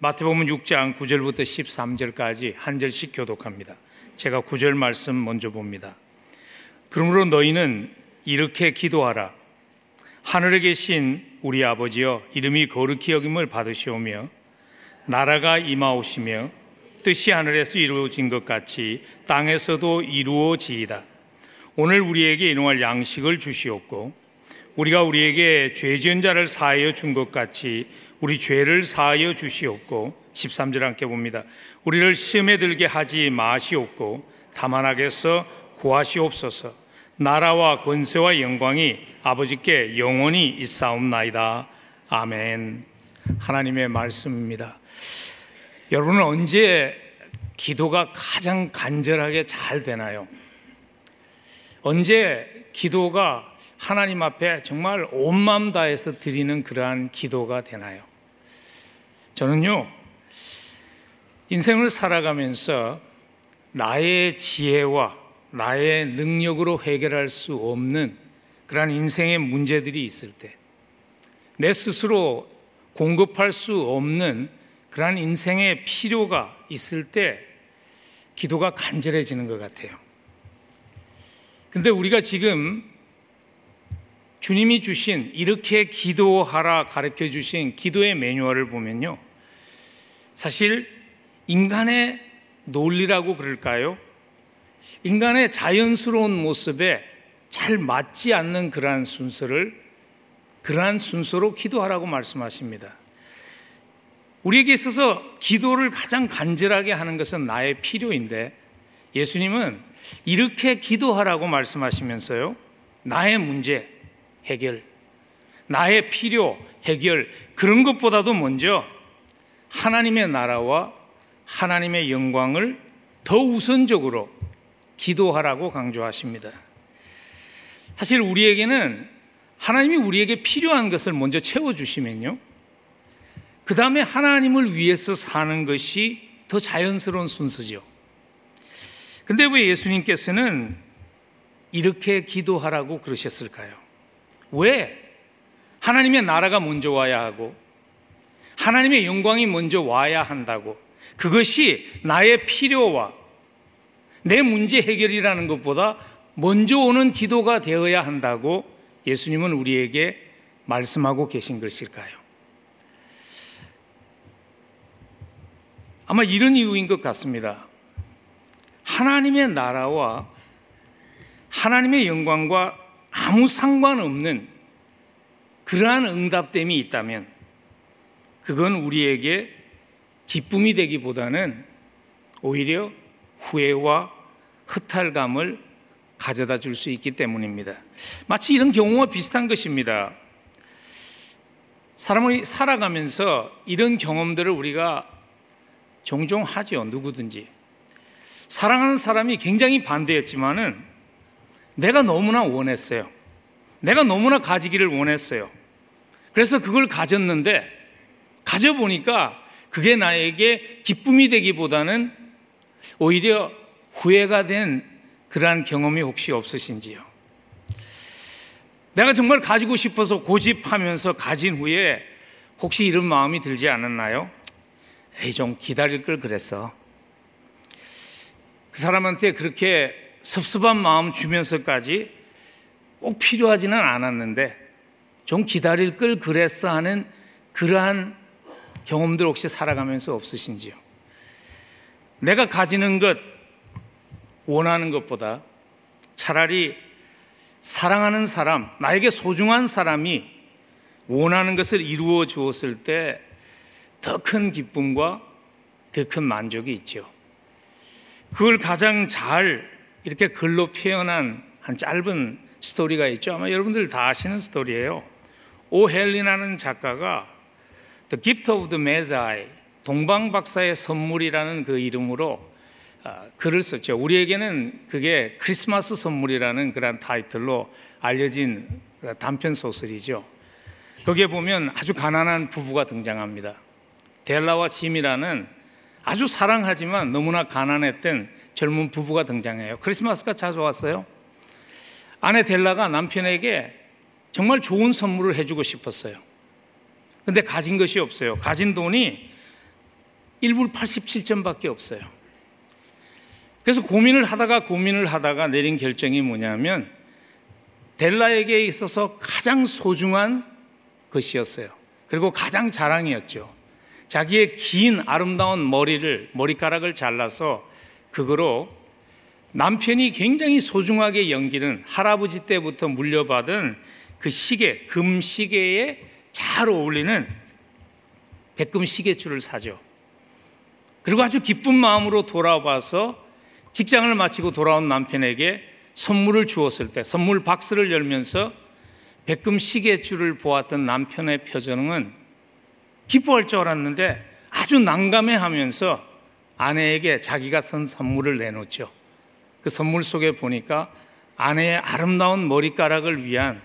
마태복음 6장 9절부터 13절까지 한 절씩 교독합니다. 제가 9절 말씀 먼저 봅니다. 그러므로 너희는 이렇게 기도하라. 하늘에 계신 우리 아버지여 이름이 거룩히 여김을 받으시오며 나라가 임하오시며 뜻이 하늘에서 이루어진 것 같이 땅에서도 이루어지이다. 오늘 우리에게 일용할 양식을 주시옵고 우리가 우리에게 죄 지은 자를 사하여 준 것 같이 우리 죄를 사하여 주시옵고 13절 함께 봅니다. 우리를 시험에 들게 하지 마시옵고 다만 악에서 구하시옵소서. 나라와 권세와 영광이 아버지께 영원히 있사옵나이다. 아멘. 하나님의 말씀입니다. 여러분은 언제 기도가 가장 간절하게 잘 되나요? 언제 기도가 하나님 앞에 정말 온 마음 다해서 드리는 그러한 기도가 되나요? 저는요, 인생을 살아가면서 나의 지혜와 나의 능력으로 해결할 수 없는 그러한 인생의 문제들이 있을 때, 내 스스로 공급할 수 없는 그러한 인생의 필요가 있을 때, 기도가 간절해지는 것 같아요. 근데 우리가 지금 주님이 주신 이렇게 기도하라 가르쳐 주신 기도의 매뉴얼을 보면요. 사실 인간의 논리라고 그럴까요? 인간의 자연스러운 모습에 잘 맞지 않는 그러한 순서를 그러한 순서로 기도하라고 말씀하십니다. 우리에게 있어서 기도를 가장 간절하게 하는 것은 나의 필요인데 예수님은 이렇게 기도하라고 말씀하시면서요. 나의 문제 해결, 나의 필요 해결 그런 것보다도 먼저 하나님의 나라와 하나님의 영광을 더 우선적으로 기도하라고 강조하십니다. 사실 우리에게는 하나님이 우리에게 필요한 것을 먼저 채워주시면요. 그 다음에 하나님을 위해서 사는 것이 더 자연스러운 순서죠. 근데 왜 예수님께서는 이렇게 기도하라고 그러셨을까요? 왜? 하나님의 나라가 먼저 와야 하고, 하나님의 영광이 먼저 와야 한다고. 그것이 나의 필요와 내 문제 해결이라는 것보다 먼저 오는 기도가 되어야 한다고 예수님은 우리에게 말씀하고 계신 것일까요? 아마 이런 이유인 것 같습니다. 하나님의 나라와 하나님의 영광과 아무 상관없는 그러한 응답됨이 있다면 그건 우리에게 기쁨이 되기보다는 오히려 후회와 허탈감을 가져다 줄 수 있기 때문입니다. 마치 이런 경우와 비슷한 것입니다. 사람이 살아가면서 이런 경험들을 우리가 종종 하죠. 누구든지. 사랑하는 사람이 굉장히 반대했지만은 내가 너무나 원했어요. 내가 너무나 가지기를 원했어요. 그래서 그걸 가졌는데 가져보니까 그게 나에게 기쁨이 되기보다는 오히려 후회가 된 그러한 경험이 혹시 없으신지요? 내가 정말 가지고 싶어서 고집하면서 가진 후에 혹시 이런 마음이 들지 않았나요? 에이, 좀 기다릴 걸 그랬어. 그 사람한테 그렇게 섭섭한 마음 주면서까지 꼭 필요하지는 않았는데 좀 기다릴 걸 그랬어 하는 그러한 경험들 혹시 살아가면서 없으신지요? 내가 가지는 것, 원하는 것보다 차라리 사랑하는 사람, 나에게 소중한 사람이 원하는 것을 이루어 주었을 때 더 큰 기쁨과 더 큰 만족이 있죠. 그걸 가장 잘 이렇게 글로 표현한 한 짧은 스토리가 있죠. 아마 여러분들 다 아시는 스토리예요. 오헬리나는 작가가 The Gift of the Magi, 동방 박사의 선물이라는 그 이름으로 글을 썼죠. 우리에게는 그게 크리스마스 선물이라는 그런 타이틀로 알려진 단편 소설이죠. 거기에 보면 아주 가난한 부부가 등장합니다. 델라와 짐이라는 아주 사랑하지만 너무나 가난했던 젊은 부부가 등장해요. 크리스마스가 자주 왔어요. 아내 델라가 남편에게 정말 좋은 선물을 해주고 싶었어요. 근데 가진 것이 없어요. 가진 돈이 1불 87점밖에 없어요. 그래서 고민을 하다가 고민을 하다가 내린 결정이 뭐냐면 델라에게 있어서 가장 소중한 것이었어요. 그리고 가장 자랑이었죠. 자기의 긴 아름다운 머리를 머리카락을 잘라서 그거로 남편이 굉장히 소중하게 연기는 할아버지 때부터 물려받은 그 시계, 금 시계에 잘 어울리는 백금 시계줄을 사죠. 그리고 아주 기쁜 마음으로 돌아와서 직장을 마치고 돌아온 남편에게 선물을 주었을 때 선물 박스를 열면서 백금 시계줄을 보았던 남편의 표정은 기뻐할 줄 알았는데 아주 난감해 하면서 아내에게 자기가 선 선물을 내놓죠. 그 선물 속에 보니까 아내의 아름다운 머리카락을 위한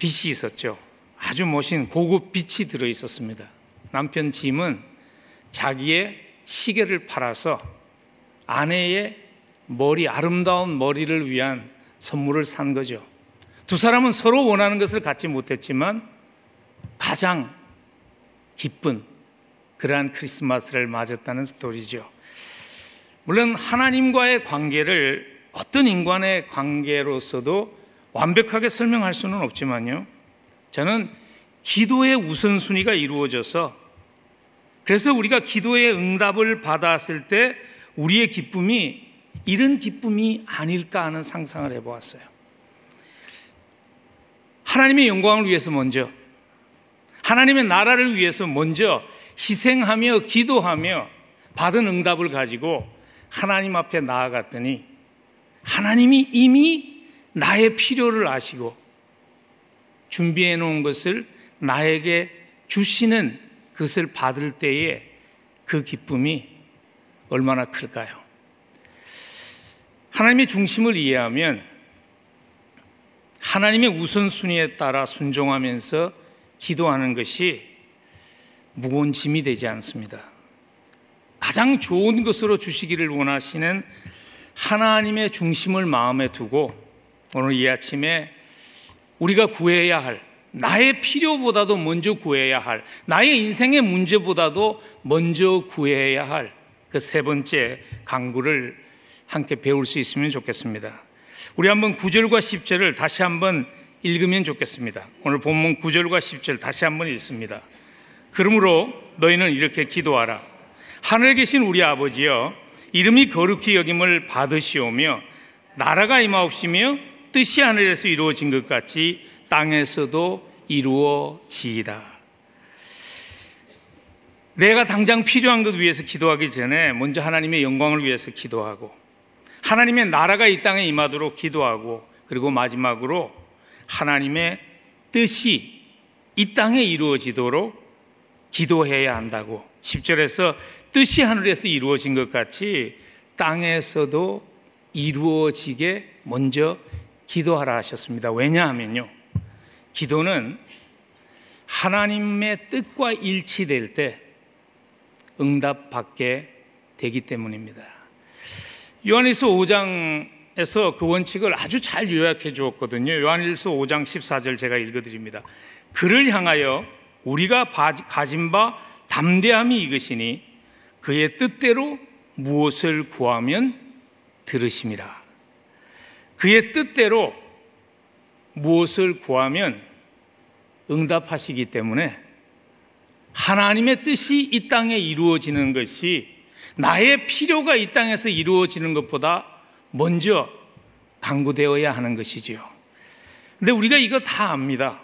빛이 있었죠. 아주 멋진 고급 빛이 들어 있었습니다. 남편 짐은 자기의 시계를 팔아서 아내의 머리, 아름다운 머리를 위한 선물을 산 거죠. 두 사람은 서로 원하는 것을 갖지 못했지만 가장 기쁜 그러한 크리스마스를 맞았다는 스토리죠. 물론 하나님과의 관계를 어떤 인간의 관계로서도 완벽하게 설명할 수는 없지만요. 저는 기도의 우선순위가 이루어져서 그래서 우리가 기도의 응답을 받았을 때 우리의 기쁨이 이런 기쁨이 아닐까 하는 상상을 해보았어요. 하나님의 영광을 위해서 먼저, 하나님의 나라를 위해서 먼저 희생하며 기도하며 받은 응답을 가지고 하나님 앞에 나아갔더니 하나님이 이미 나의 필요를 아시고 준비해 놓은 것을 나에게 주시는 그것을 받을 때에 그 기쁨이 얼마나 클까요? 하나님의 중심을 이해하면 하나님의 우선순위에 따라 순종하면서 기도하는 것이 무거운 짐이 되지 않습니다. 가장 좋은 것으로 주시기를 원하시는 하나님의 중심을 마음에 두고 오늘 이 아침에 우리가 구해야 할 나의 필요보다도 먼저 구해야 할 나의 인생의 문제보다도 먼저 구해야 할 그 세 번째 강구를 함께 배울 수 있으면 좋겠습니다. 우리 한번 9절과 10절을 다시 한번 읽으면 좋겠습니다. 오늘 본문 9절과 10절 다시 한번 읽습니다. 그러므로 너희는 이렇게 기도하라. 하늘에 계신 우리 아버지여 이름이 거룩히 여김을 받으시오며 나라가 임하옵시며 뜻이 하늘에서 이루어진 것 같이 땅에서도 이루어지이다. 내가 당장 필요한 것 위해서 기도하기 전에 먼저 하나님의 영광을 위해서 기도하고 하나님의 나라가 이 땅에 임하도록 기도하고 그리고 마지막으로 하나님의 뜻이 이 땅에 이루어지도록 기도해야 한다고 10절에서 뜻이 하늘에서 이루어진 것 같이 땅에서도 이루어지게 먼저 기도하라 하셨습니다. 왜냐하면요. 기도는 하나님의 뜻과 일치될 때 응답받게 되기 때문입니다. 요한일서 5장에서 그 원칙을 아주 잘 요약해 주었거든요. 요한일서 5장 14절 제가 읽어 드립니다. 그를 향하여 우리가 가진 바 담대함이 이것이니 그의 뜻대로 무엇을 구하면 들으심이라. 그의 뜻대로 무엇을 구하면 응답하시기 때문에 하나님의 뜻이 이 땅에 이루어지는 것이 나의 필요가 이 땅에서 이루어지는 것보다 먼저 강구되어야 하는 것이지요. 근데 우리가 이거 다 압니다.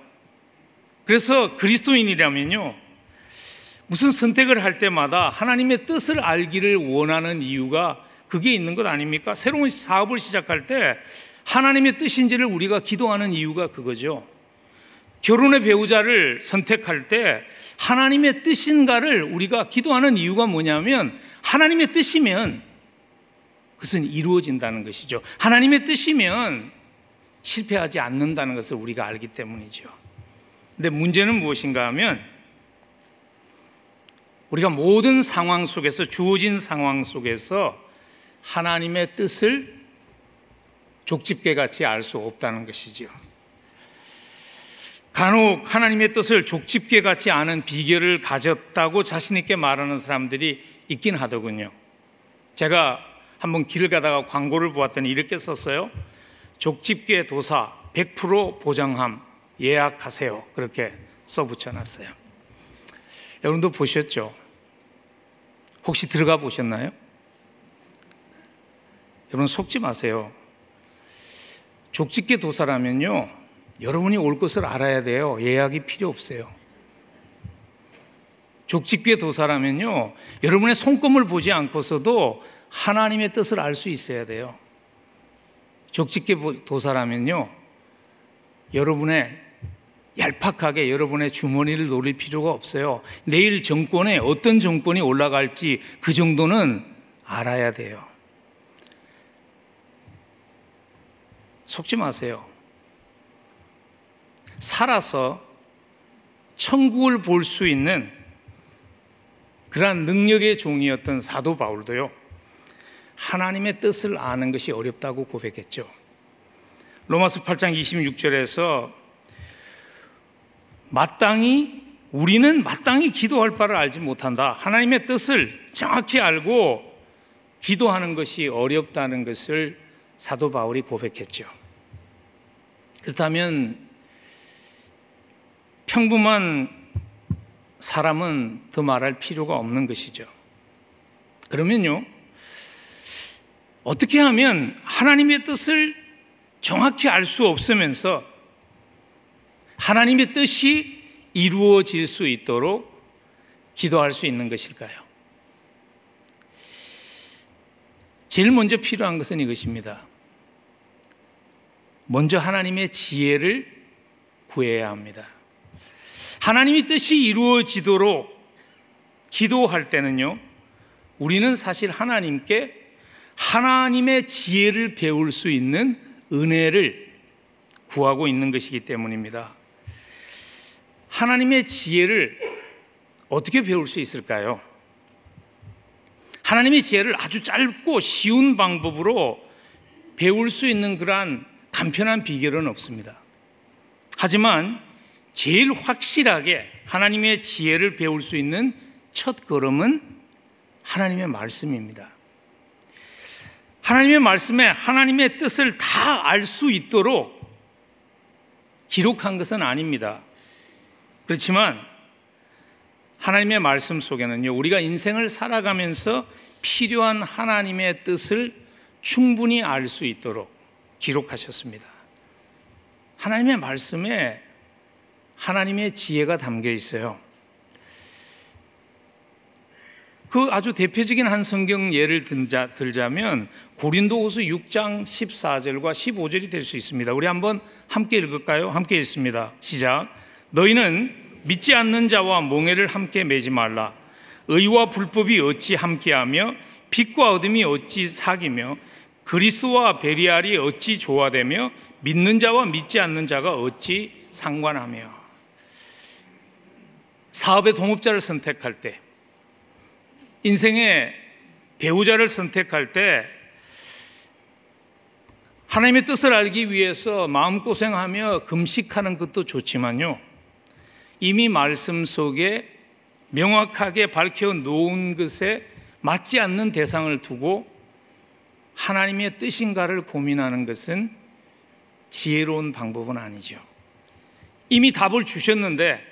그래서 그리스도인이라면요. 무슨 선택을 할 때마다 하나님의 뜻을 알기를 원하는 이유가 그게 있는 것 아닙니까? 새로운 사업을 시작할 때 하나님의 뜻인지를 우리가 기도하는 이유가 그거죠. 결혼의 배우자를 선택할 때 하나님의 뜻인가를 우리가 기도하는 이유가 뭐냐면 하나님의 뜻이면 그것은 이루어진다는 것이죠. 하나님의 뜻이면 실패하지 않는다는 것을 우리가 알기 때문이죠. 근데 문제는 무엇인가 하면 우리가 모든 상황 속에서 주어진 상황 속에서 하나님의 뜻을 족집게 같이 알 수 없다는 것이지요. 간혹 하나님의 뜻을 족집게 같지 않은 비결을 가졌다고 자신있게 말하는 사람들이 있긴 하더군요. 제가 한번 길을 가다가 광고를 보았더니 이렇게 썼어요. 족집게 도사 100% 보장함 예약하세요. 그렇게 써 붙여놨어요. 여러분도 보셨죠? 혹시 들어가 보셨나요? 여러분 속지 마세요. 족집게 도사라면요. 여러분이 올 것을 알아야 돼요. 예약이 필요 없어요. 족집게 도사라면요. 여러분의 손금을 보지 않고서도 하나님의 뜻을 알 수 있어야 돼요. 족집게 도사라면요. 여러분의 얄팍하게 여러분의 주머니를 노릴 필요가 없어요. 내일 정권에 어떤 정권이 올라갈지 그 정도는 알아야 돼요. 속지 마세요. 살아서 천국을 볼 수 있는 그러한 능력의 종이었던 사도 바울도요, 하나님의 뜻을 아는 것이 어렵다고 고백했죠. 로마서 8장 26절에서 마땅히 우리는 마땅히 기도할 바를 알지 못한다. 하나님의 뜻을 정확히 알고 기도하는 것이 어렵다는 것을 사도 바울이 고백했죠. 그렇다면 평범한 사람은 더 말할 필요가 없는 것이죠. 그러면요, 어떻게 하면 하나님의 뜻을 정확히 알 수 없으면서 하나님의 뜻이 이루어질 수 있도록 기도할 수 있는 것일까요? 제일 먼저 필요한 것은 이것입니다. 먼저 하나님의 지혜를 구해야 합니다. 하나님의 뜻이 이루어지도록 기도할 때는요, 우리는 사실 하나님께 하나님의 지혜를 배울 수 있는 은혜를 구하고 있는 것이기 때문입니다. 하나님의 지혜를 어떻게 배울 수 있을까요? 하나님의 지혜를 아주 짧고 쉬운 방법으로 배울 수 있는 그러한 간편한 비결은 없습니다. 하지만 제일 확실하게 하나님의 지혜를 배울 수 있는 첫 걸음은 하나님의 말씀입니다. 하나님의 말씀에 하나님의 뜻을 다 알 수 있도록 기록한 것은 아닙니다. 그렇지만 하나님의 말씀 속에는요, 우리가 인생을 살아가면서 필요한 하나님의 뜻을 충분히 알 수 있도록 기록하셨습니다. 하나님의 말씀에 하나님의 지혜가 담겨 있어요. 그 아주 대표적인 한 성경 예를 들자 면 고린도후서 6장 14절과 15절이 될 수 있습니다. 우리 한번 함께 읽을까요? 함께 읽습니다. 시작. 너희는 믿지 않는 자와 몽해를 함께 매지 말라. 의와 불법이 어찌 함께하며 빛과 어둠이 어찌 사귀며 그리스도와 베리알이 어찌 조화되며 믿는 자와 믿지 않는 자가 어찌 상관하며 사업의 동업자를 선택할 때, 인생의 배우자를 선택할 때, 하나님의 뜻을 알기 위해서 마음고생하며 금식하는 것도 좋지만요. 이미 말씀 속에 명확하게 밝혀 놓은 것에 맞지 않는 대상을 두고 하나님의 뜻인가를 고민하는 것은 지혜로운 방법은 아니죠. 이미 답을 주셨는데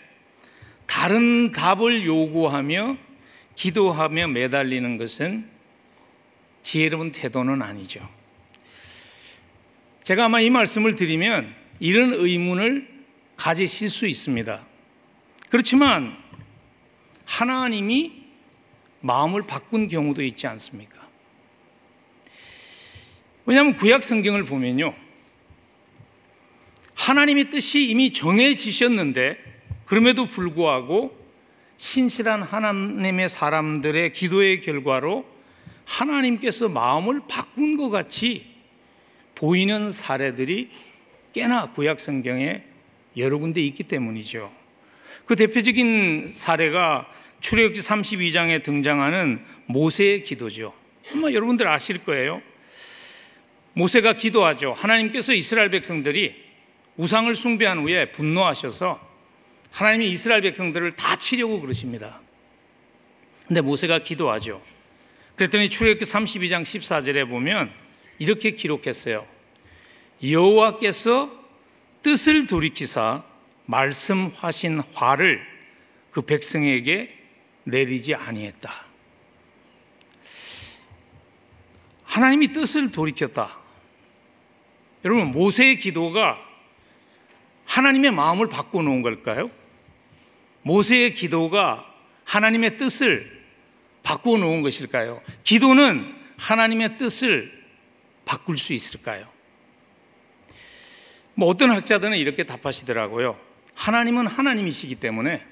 다른 답을 요구하며 기도하며 매달리는 것은 지혜로운 태도는 아니죠. 제가 아마 이 말씀을 드리면 이런 의문을 가지실 수 있습니다. 그렇지만 하나님이 마음을 바꾼 경우도 있지 않습니까? 왜냐하면 구약 성경을 보면요. 하나님의 뜻이 이미 정해지셨는데 그럼에도 불구하고 신실한 하나님의 사람들의 기도의 결과로 하나님께서 마음을 바꾼 것 같이 보이는 사례들이 꽤나 구약 성경에 여러 군데 있기 때문이죠. 그 대표적인 사례가 출애굽기 32장에 등장하는 모세의 기도죠. 아마 여러분들 아실 거예요. 모세가 기도하죠. 하나님께서 이스라엘 백성들이 우상을 숭배한 후에 분노하셔서 하나님이 이스라엘 백성들을 다 치려고 그러십니다. 근데 모세가 기도하죠. 그랬더니 출애굽기 32장 14절에 보면 이렇게 기록했어요. 여호와께서 뜻을 돌이키사 말씀하신 화를 그 백성에게 내리지 아니했다. 하나님이 뜻을 돌이켰다. 여러분 모세의 기도가 하나님의 마음을 바꿔놓은 걸까요? 모세의 기도가 하나님의 뜻을 바꿔놓은 것일까요? 기도는 하나님의 뜻을 바꿀 수 있을까요? 뭐 어떤 학자들은 이렇게 답하시더라고요. 하나님은 하나님이시기 때문에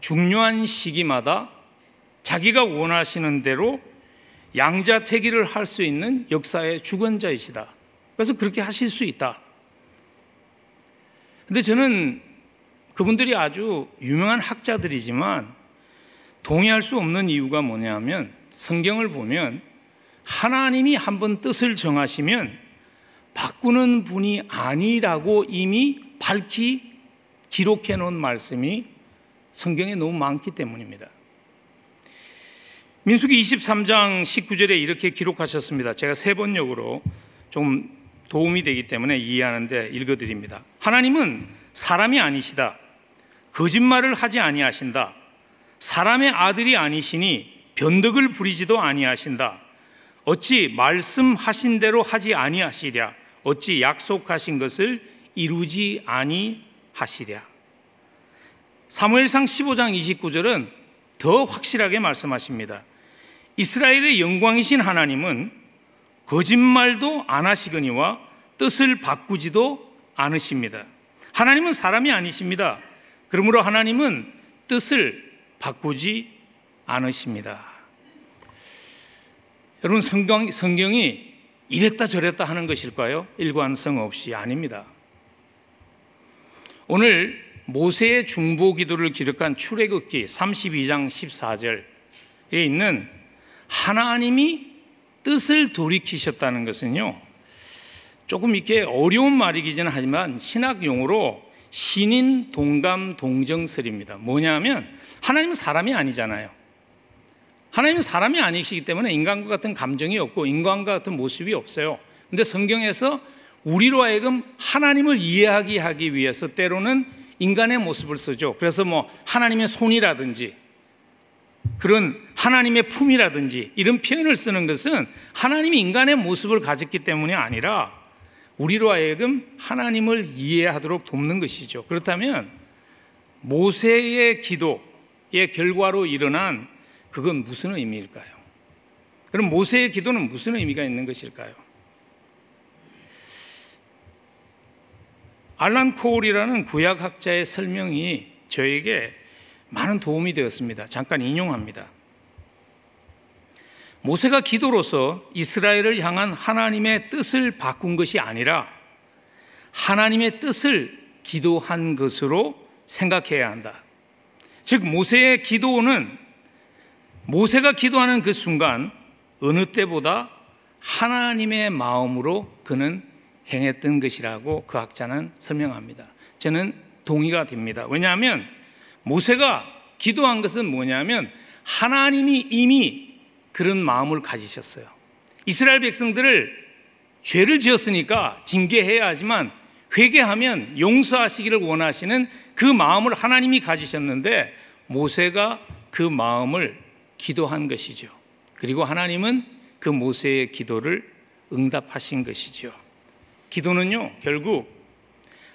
중요한 시기마다 자기가 원하시는 대로 양자태기를 할 수 있는 역사의 주권자이시다. 그래서 그렇게 하실 수 있다. 근데 저는 그분들이 아주 유명한 학자들이지만 동의할 수 없는 이유가 뭐냐면 성경을 보면 하나님이 한 번 뜻을 정하시면 바꾸는 분이 아니라고 이미 밝히 기록해 놓은 말씀이 성경에 너무 많기 때문입니다. 민수기 23장 19절에 이렇게 기록하셨습니다. 제가 세 번역으로 좀 도움이 되기 때문에 이해하는데 읽어드립니다. 하나님은 사람이 아니시다. 거짓말을 하지 아니하신다. 사람의 아들이 아니시니 변덕을 부리지도 아니하신다. 어찌 말씀하신 대로 하지 아니하시랴. 어찌 약속하신 것을 이루지 아니하시랴. 사무엘상 15장 29절은 더 확실하게 말씀하십니다. 이스라엘의 영광이신 하나님은 거짓말도 안 하시거니와 뜻을 바꾸지도 않으십니다. 하나님은 사람이 아니십니다. 그러므로 하나님은 뜻을 바꾸지 않으십니다. 여러분 성경, 성경이 이랬다 저랬다 하는 것일까요? 일관성 없이 아닙니다. 오늘 모세의 중보 기도를 기록한 출애굽기 32장 14절에 있는 하나님이 뜻을 돌이키셨다는 것은요. 조금 이렇게 어려운 말이기는 하지만 신학 용어로 신인 동감 동정설입니다. 뭐냐면 하나님은 사람이 아니잖아요. 하나님은 사람이 아니시기 때문에 인간과 같은 감정이 없고 인간과 같은 모습이 없어요. 근데 성경에서 우리로 하여금 하나님을 이해하기 하기 위해서 때로는 인간의 모습을 쓰죠. 그래서 뭐 하나님의 손이라든지 그런 하나님의 품이라든지 이런 표현을 쓰는 것은 하나님이 인간의 모습을 가졌기 때문이 아니라 우리로 하여금 하나님을 이해하도록 돕는 것이죠. 그렇다면 모세의 기도의 결과로 일어난 그건 무슨 의미일까요? 그럼 모세의 기도는 무슨 의미가 있는 것일까요? 알란 코올이라는 구약학자의 설명이 저에게 많은 도움이 되었습니다. 잠깐 인용합니다. 모세가 기도로서 이스라엘을 향한 하나님의 뜻을 바꾼 것이 아니라 하나님의 뜻을 기도한 것으로 생각해야 한다. 즉, 모세의 기도는 모세가 기도하는 그 순간 어느 때보다 하나님의 마음으로 그는 행했던 것이라고 그 학자는 설명합니다. 저는 동의가 됩니다. 왜냐하면 모세가 기도한 것은 뭐냐면 하나님이 이미 그런 마음을 가지셨어요. 이스라엘 백성들을 죄를 지었으니까 징계해야 하지만 회개하면 용서하시기를 원하시는 그 마음을 하나님이 가지셨는데 모세가 그 마음을 기도한 것이죠. 그리고 하나님은 그 모세의 기도를 응답하신 것이죠. 기도는요, 결국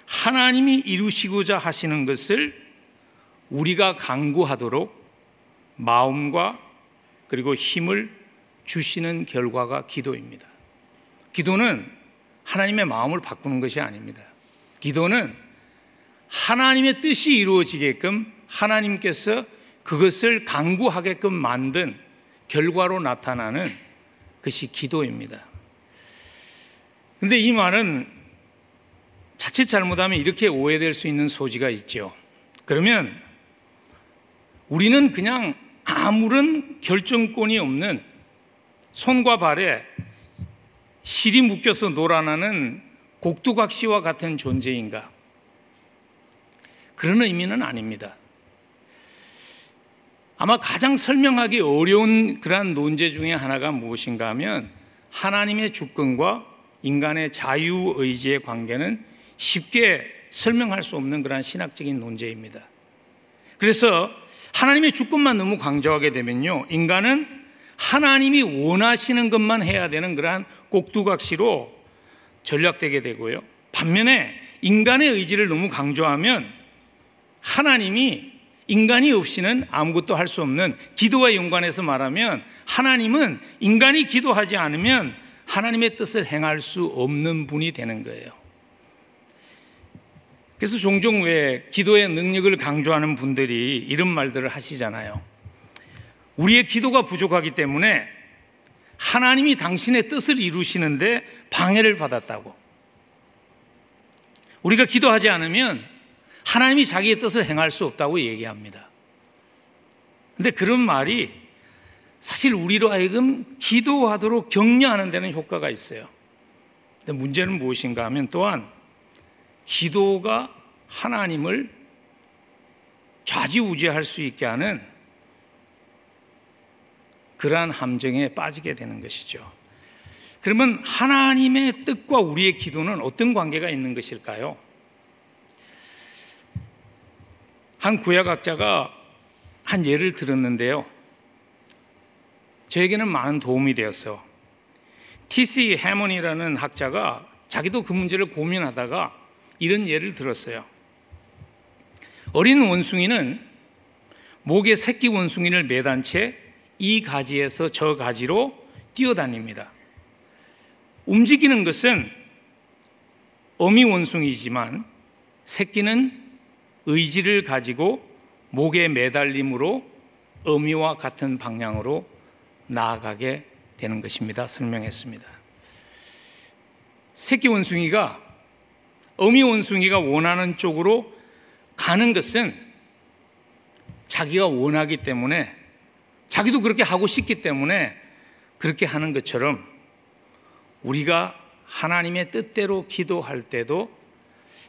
하나님이 이루시고자 하시는 것을 우리가 강구하도록 마음과 그리고 힘을 주시는 결과가 기도입니다. 기도는 하나님의 마음을 바꾸는 것이 아닙니다. 기도는 하나님의 뜻이 이루어지게끔 하나님께서 그것을 강구하게끔 만든 결과로 나타나는 것이 기도입니다. 근데 이 말은 자칫 잘못하면 이렇게 오해될 수 있는 소지가 있죠. 그러면 우리는 그냥 아무런 결정권이 없는 손과 발에 실이 묶여서 놀아나는 곡두각시와 같은 존재인가? 그런 의미는 아닙니다. 아마 가장 설명하기 어려운 그러한 논제 중에 하나가 무엇인가 하면 하나님의 주권과 인간의 자유의지의 관계는 쉽게 설명할 수 없는 그러한 신학적인 논제입니다. 그래서 하나님의 주권만 너무 강조하게 되면요. 인간은 하나님이 원하시는 것만 해야 되는 그러한 꼭두각시로 전략되게 되고요. 반면에 인간의 의지를 너무 강조하면 하나님이 인간이 없이는 아무것도 할 수 없는 기도와 연관해서 말하면 하나님은 인간이 기도하지 않으면 하나님의 뜻을 행할 수 없는 분이 되는 거예요. 그래서 종종 왜 기도의 능력을 강조하는 분들이 이런 말들을 하시잖아요. 우리의 기도가 부족하기 때문에 하나님이 당신의 뜻을 이루시는데 방해를 받았다고. 우리가 기도하지 않으면 하나님이 자기의 뜻을 행할 수 없다고 얘기합니다. 근데 그런 말이 사실 우리로 하여금 기도하도록 격려하는 데는 효과가 있어요. 근데 문제는 무엇인가 하면 또한 기도가 하나님을 좌지우지할 수 있게 하는 그러한 함정에 빠지게 되는 것이죠. 그러면 하나님의 뜻과 우리의 기도는 어떤 관계가 있는 것일까요? 한 구약학자가 한 예를 들었는데요. 저에게는 많은 도움이 되었어요. T.C. 해먼이라는 학자가 자기도 그 문제를 고민하다가 이런 예를 들었어요. 어린 원숭이는 목에 새끼 원숭이를 매단 채 이 가지에서 저 가지로 뛰어다닙니다. 움직이는 것은 어미 원숭이지만 새끼는 의지를 가지고 목에 매달림으로 어미와 같은 방향으로 나아가게 되는 것입니다. 설명했습니다. 새끼 원숭이가 어미 원숭이가 원하는 쪽으로 가는 것은 자기가 원하기 때문에 자기도 그렇게 하고 싶기 때문에 그렇게 하는 것처럼 우리가 하나님의 뜻대로 기도할 때도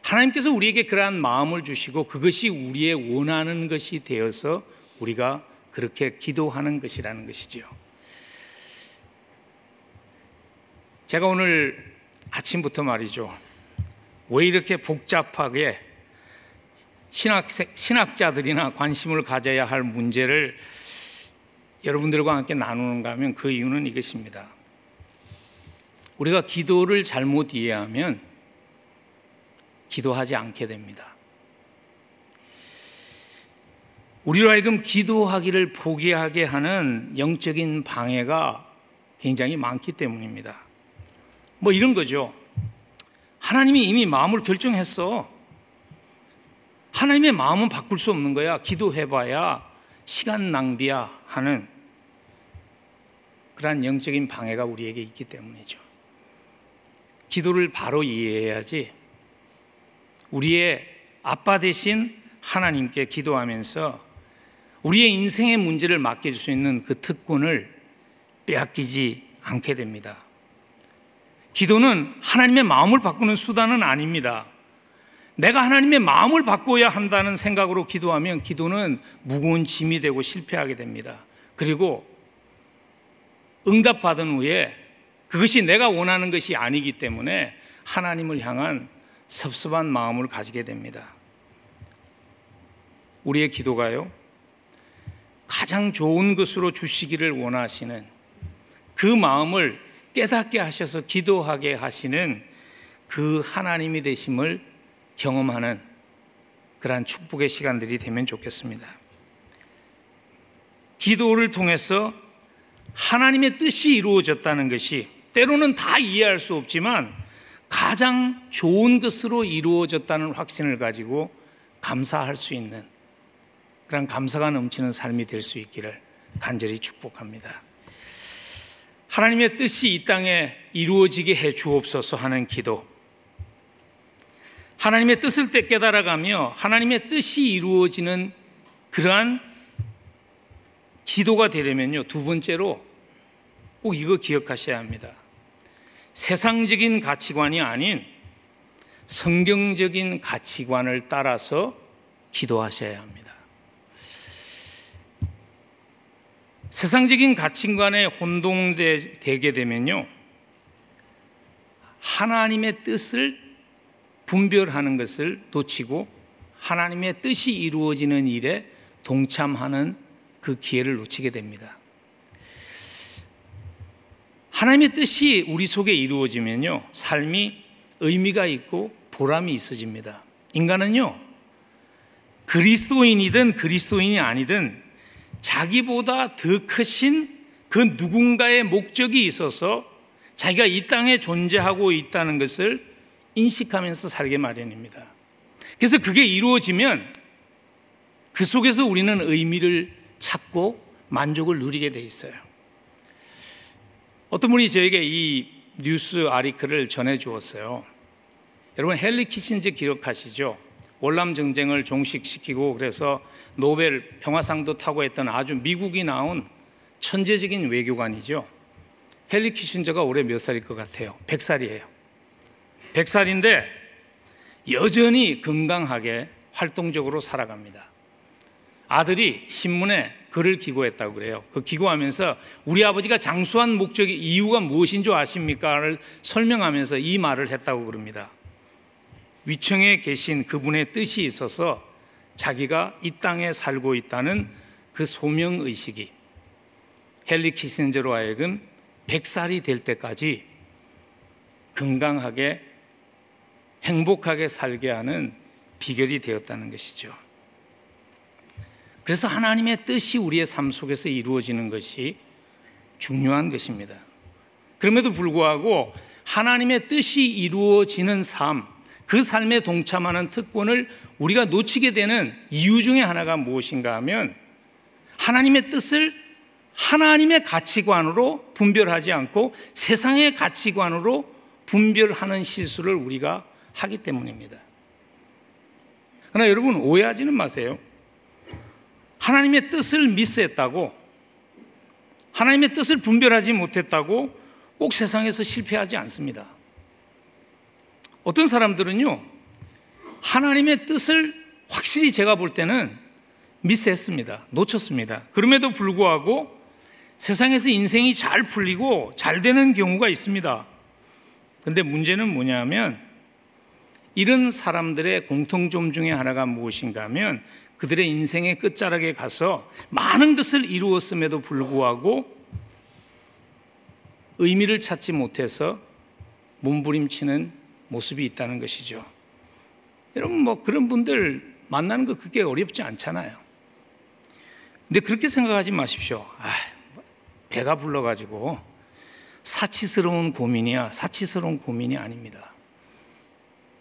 하나님께서 우리에게 그러한 마음을 주시고 그것이 우리의 원하는 것이 되어서 우리가 그렇게 기도하는 것이라는 것이지요. 제가 오늘 아침부터 말이죠. 왜 이렇게 복잡하게 신학, 신학자들이나 관심을 가져야 할 문제를 여러분들과 함께 나누는가 하면 그 이유는 이것입니다. 우리가 기도를 잘못 이해하면 기도하지 않게 됩니다. 우리로 하여금 기도하기를 포기하게 하는 영적인 방해가 굉장히 많기 때문입니다. 뭐 이런 거죠. 하나님이 이미 마음을 결정했어. 하나님의 마음은 바꿀 수 없는 거야. 기도해봐야 시간 낭비야 하는 그러한 영적인 방해가 우리에게 있기 때문이죠. 기도를 바로 이해해야지 우리의 아빠 대신 하나님께 기도하면서 우리의 인생의 문제를 맡길 수 있는 그 특권을 빼앗기지 않게 됩니다. 기도는 하나님의 마음을 바꾸는 수단은 아닙니다. 내가 하나님의 마음을 바꿔야 한다는 생각으로 기도하면 기도는 무거운 짐이 되고 실패하게 됩니다. 그리고 응답받은 후에 그것이 내가 원하는 것이 아니기 때문에 하나님을 향한 섭섭한 마음을 가지게 됩니다. 우리의 기도가요, 가장 좋은 것으로 주시기를 원하시는 그 마음을 깨닫게 하셔서 기도하게 하시는 그 하나님이 되심을 경험하는 그러한 축복의 시간들이 되면 좋겠습니다. 기도를 통해서 하나님의 뜻이 이루어졌다는 것이 때로는 다 이해할 수 없지만 가장 좋은 것으로 이루어졌다는 확신을 가지고 감사할 수 있는 그런 감사가 넘치는 삶이 될 수 있기를 간절히 축복합니다. 하나님의 뜻이 이 땅에 이루어지게 해 주옵소서 하는 기도. 하나님의 뜻을 때 깨달아가며 하나님의 뜻이 이루어지는 그러한 기도가 되려면요. 두 번째로 꼭 이거 기억하셔야 합니다. 세상적인 가치관이 아닌 성경적인 가치관을 따라서 기도하셔야 합니다. 세상적인 가치관에 혼동되게 되면요. 하나님의 뜻을 분별하는 것을 놓치고 하나님의 뜻이 이루어지는 일에 동참하는 그 기회를 놓치게 됩니다. 하나님의 뜻이 우리 속에 이루어지면요. 삶이 의미가 있고 보람이 있어집니다. 인간은요. 그리스도인이든 그리스도인이 아니든 자기보다 더 크신 그 누군가의 목적이 있어서 자기가 이 땅에 존재하고 있다는 것을 인식하면서 살게 마련입니다. 그래서 그게 이루어지면 그 속에서 우리는 의미를 찾고 만족을 누리게 돼 있어요. 어떤 분이 저에게 이 뉴스 아리클을 전해 주었어요. 여러분 헨리 키신저 기억하시죠? 월남 전쟁을 종식시키고 그래서 노벨 평화상도 타고 했던 아주 미국이 나온 천재적인 외교관이죠. 헨리 키신저가 올해 몇 살일 것 같아요? 100살이에요. 100살인데 여전히 건강하게 활동적으로 살아갑니다. 아들이 신문에 글을 기고했다고 그래요. 그 기고하면서 우리 아버지가 장수한 목적이 이유가 무엇인 줄 아십니까?를 설명하면서 이 말을 했다고 그럽니다. 위층에 계신 그분의 뜻이 있어서 자기가 이 땅에 살고 있다는 그 소명 의식이 헨리 키신저로 하여금 100살이 될 때까지 건강하게 행복하게 살게 하는 비결이 되었다는 것이죠. 그래서 하나님의 뜻이 우리의 삶 속에서 이루어지는 것이 중요한 것입니다. 그럼에도 불구하고 하나님의 뜻이 이루어지는 삶, 그 삶에 동참하는 특권을 우리가 놓치게 되는 이유 중에 하나가 무엇인가 하면 하나님의 뜻을 하나님의 가치관으로 분별하지 않고 세상의 가치관으로 분별하는 실수를 우리가 하기 때문입니다. 그러나 여러분 오해하지는 마세요. 하나님의 뜻을 미스했다고 하나님의 뜻을 분별하지 못했다고 꼭 세상에서 실패하지 않습니다. 어떤 사람들은요, 하나님의 뜻을 확실히 제가 볼 때는 미스했습니다. 놓쳤습니다. 그럼에도 불구하고 세상에서 인생이 잘 풀리고 잘 되는 경우가 있습니다. 근데 문제는 뭐냐면 이런 사람들의 공통점 중에 하나가 무엇인가 하면 그들의 인생의 끝자락에 가서 많은 것을 이루었음에도 불구하고 의미를 찾지 못해서 몸부림치는 모습이 있다는 것이죠. 여러분, 뭐 그런 분들 만나는 거 그렇게 어렵지 않잖아요. 근데 그렇게 생각하지 마십시오. 아, 배가 불러가지고 사치스러운 고민이야. 사치스러운 고민이 아닙니다.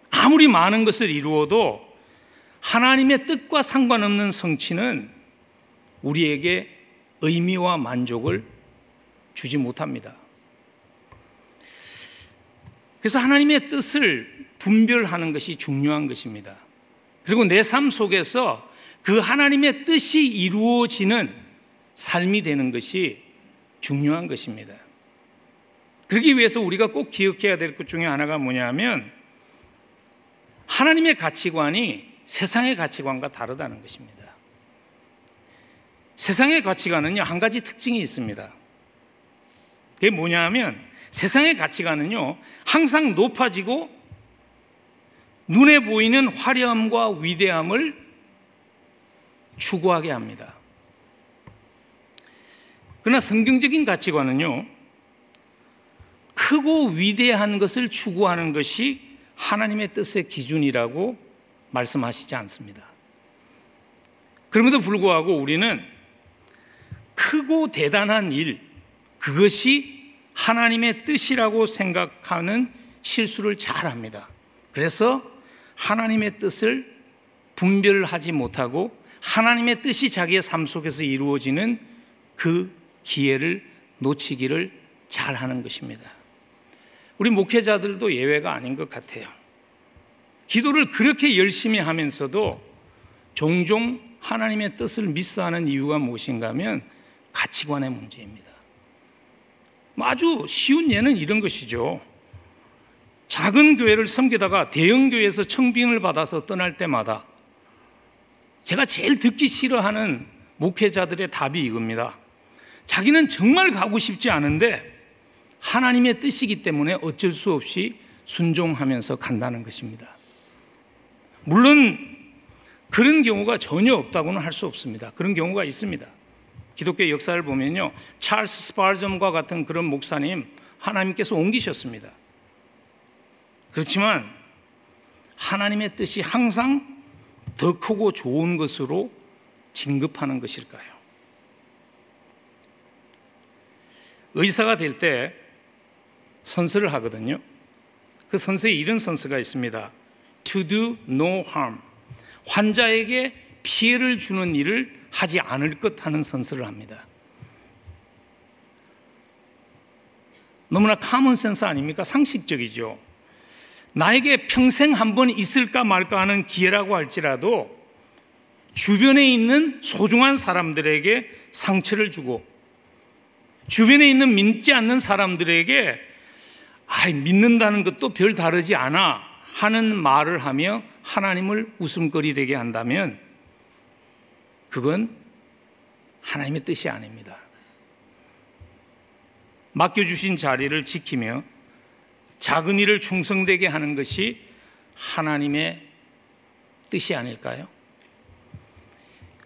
아무리 많은 것을 이루어도 하나님의 뜻과 상관없는 성취는 우리에게 의미와 만족을 주지 못합니다. 그래서 하나님의 뜻을 분별하는 것이 중요한 것입니다. 그리고 내 삶 속에서 그 하나님의 뜻이 이루어지는 삶이 되는 것이 중요한 것입니다. 그러기 위해서 우리가 꼭 기억해야 될 것 중에 하나가 뭐냐면 하나님의 가치관이 세상의 가치관과 다르다는 것입니다. 세상의 가치관은요, 한 가지 특징이 있습니다. 그게 뭐냐 하면 세상의 가치관은요, 항상 높아지고 눈에 보이는 화려함과 위대함을 추구하게 합니다. 그러나 성경적인 가치관은요, 크고 위대한 것을 추구하는 것이 하나님의 뜻의 기준이라고 말씀하시지 않습니다. 그럼에도 불구하고 우리는 크고 대단한 일, 그것이 하나님의 뜻이라고 생각하는 실수를 잘 합니다. 그래서 하나님의 뜻을 분별하지 못하고 하나님의 뜻이 자기의 삶 속에서 이루어지는 그 기회를 놓치기를 잘 하는 것입니다. 우리 목회자들도 예외가 아닌 것 같아요. 기도를 그렇게 열심히 하면서도 종종 하나님의 뜻을 미스하는 이유가 무엇인가 하면 가치관의 문제입니다. 아주 쉬운 예는 이런 것이죠. 작은 교회를 섬기다가 대형 교회에서 청빙을 받아서 떠날 때마다 제가 제일 듣기 싫어하는 목회자들의 답이 이겁니다. 자기는 정말 가고 싶지 않은데 하나님의 뜻이기 때문에 어쩔 수 없이 순종하면서 간다는 것입니다. 물론 그런 경우가 전혀 없다고는 할 수 없습니다. 그런 경우가 있습니다. 기독교 역사를 보면요. 찰스 스파르점과 같은 그런 목사님 하나님께서 옮기셨습니다. 그렇지만 하나님의 뜻이 항상 더 크고 좋은 것으로 진급하는 것일까요? 의사가 될 때 선서를 하거든요. 그 선서에 이런 선서가 있습니다. To do no harm. 환자에게 피해를 주는 일을 하지 않을 것 하는 선서를 합니다. 너무나 카먼 센스 아닙니까? 상식적이죠. 나에게 평생 한 번 있을까 말까 하는 기회라고 할지라도 주변에 있는 소중한 사람들에게 상처를 주고 주변에 있는 믿지 않는 사람들에게 아, 믿는다는 것도 별 다르지 않아 하는 말을 하며 하나님을 웃음거리 되게 한다면 그건 하나님의 뜻이 아닙니다. 맡겨주신 자리를 지키며 작은 일을 충성되게 하는 것이 하나님의 뜻이 아닐까요?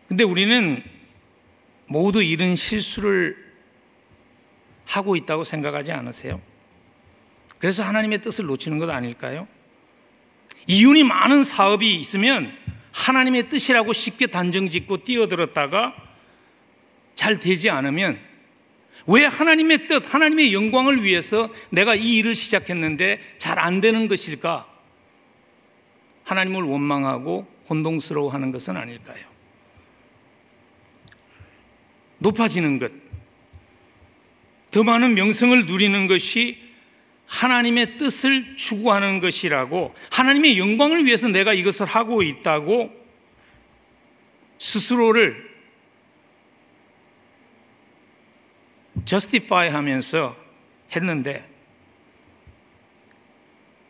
근데 우리는 모두 이런 실수를 하고 있다고 생각하지 않으세요? 그래서 하나님의 뜻을 놓치는 것 아닐까요? 이윤이 많은 사업이 있으면 하나님의 뜻이라고 쉽게 단정 짓고 뛰어들었다가 잘 되지 않으면 왜 하나님의 뜻, 하나님의 영광을 위해서 내가 이 일을 시작했는데 잘 안 되는 것일까? 하나님을 원망하고 혼동스러워 하는 것은 아닐까요? 높아지는 것, 더 많은 명성을 누리는 것이 하나님의 뜻을 추구하는 것이라고 하나님의 영광을 위해서 내가 이것을 하고 있다고 스스로를 justify 하면서 했는데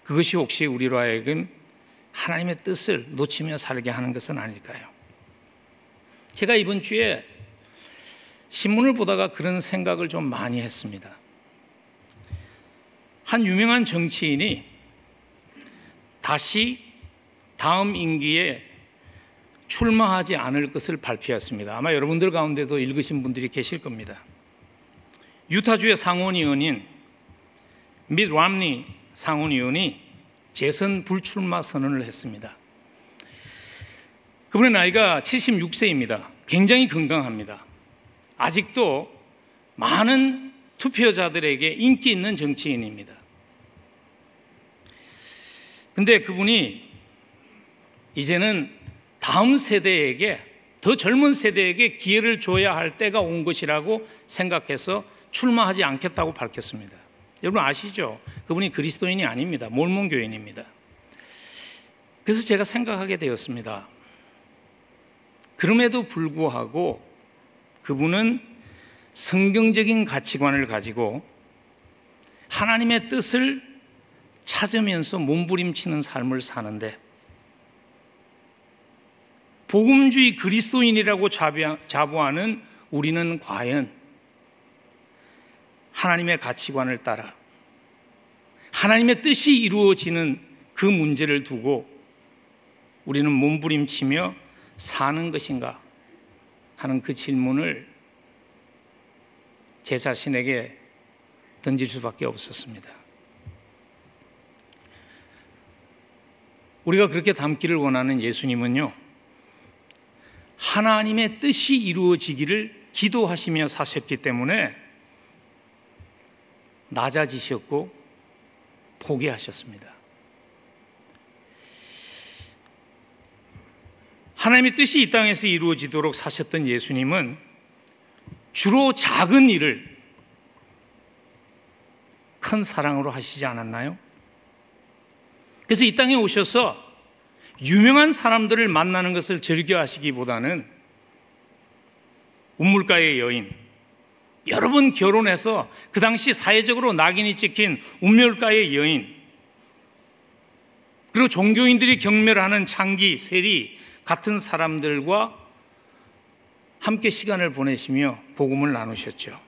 그것이 혹시 우리로 하여금 하나님의 뜻을 놓치며 살게 하는 것은 아닐까요? 제가 이번 주에 신문을 보다가 그런 생각을 좀 많이 했습니다. 한 유명한 정치인이 다시 다음 임기에 출마하지 않을 것을 발표했습니다. 아마 여러분들 가운데도 읽으신 분들이 계실 겁니다. 유타주의 상원의원인 밋 람니 상원의원이 재선 불출마 선언을 했습니다. 그분의 나이가 76세입니다. 굉장히 건강합니다. 아직도 많은 투표자들에게 인기 있는 정치인입니다. 근데 그분이 이제는 다음 세대에게 더 젊은 세대에게 기회를 줘야 할 때가 온 것이라고 생각해서 출마하지 않겠다고 밝혔습니다. 여러분 아시죠? 그분이 그리스도인이 아닙니다. 몰몬 교인입니다. 그래서 제가 생각하게 되었습니다. 그럼에도 불구하고 그분은 성경적인 가치관을 가지고 하나님의 뜻을 찾으면서 몸부림치는 삶을 사는데 복음주의 그리스도인이라고 자부하는 우리는 과연 하나님의 가치관을 따라 하나님의 뜻이 이루어지는 그 문제를 두고 우리는 몸부림치며 사는 것인가 하는 그 질문을 제 자신에게 던질 수밖에 없었습니다. 우리가 그렇게 담기를 원하는 예수님은요, 하나님의 뜻이 이루어지기를 기도하시며 사셨기 때문에 낮아지셨고 포기하셨습니다. 하나님의 뜻이 이 땅에서 이루어지도록 사셨던 예수님은 주로 작은 일을 큰 사랑으로 하시지 않았나요? 그래서 이 땅에 오셔서 유명한 사람들을 만나는 것을 즐겨 하시기보다는 운물가의 여인, 여러 번 결혼해서 그 당시 사회적으로 낙인이 찍힌 운멸가의 여인, 그리고 종교인들이 경멸하는 창기, 세리 같은 사람들과 함께 시간을 보내시며 복음을 나누셨죠.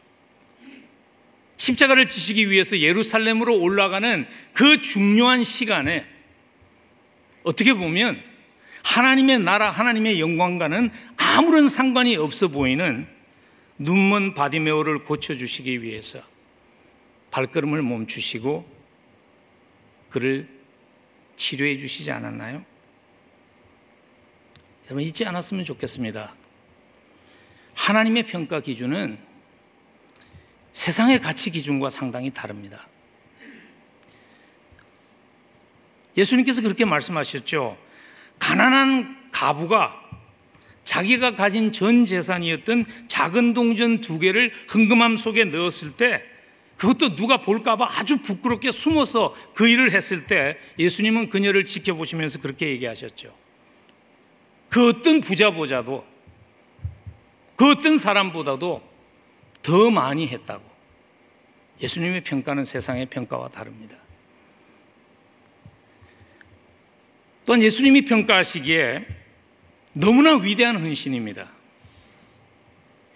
십자가를 지시기 위해서 예루살렘으로 올라가는 그 중요한 시간에 어떻게 보면 하나님의 나라, 하나님의 영광과는 아무런 상관이 없어 보이는 눈먼 바디메오를 고쳐주시기 위해서 발걸음을 멈추시고 그를 치료해 주시지 않았나요? 여러분 잊지 않았으면 좋겠습니다. 하나님의 평가 기준은 세상의 가치 기준과 상당히 다릅니다. 예수님께서 그렇게 말씀하셨죠. 가난한 가부가 자기가 가진 전 재산이었던 작은 동전 두 개를 흥금함 속에 넣었을 때 그것도 누가 볼까봐 아주 부끄럽게 숨어서 그 일을 했을 때 예수님은 그녀를 지켜보시면서 그렇게 얘기하셨죠. 그 어떤 부자보자도 그 어떤 사람보다도 더 많이 했다고. 예수님의 평가는 세상의 평가와 다릅니다. 또한 예수님이 평가하시기에 너무나 위대한 헌신입니다.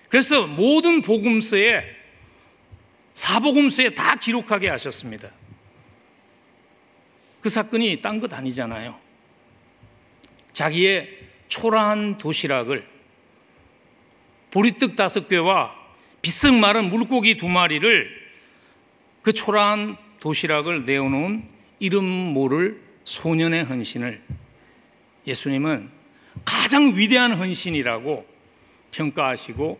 그래서 모든 복음서에 사복음서에 다 기록하게 하셨습니다. 그 사건이 딴 것 아니잖아요. 자기의 초라한 도시락을 보리떡 다섯 개와 비쓱 마른 물고기 두 마리를 그 초라한 도시락을 내어놓은 이름 모를 소년의 헌신을 예수님은 가장 위대한 헌신이라고 평가하시고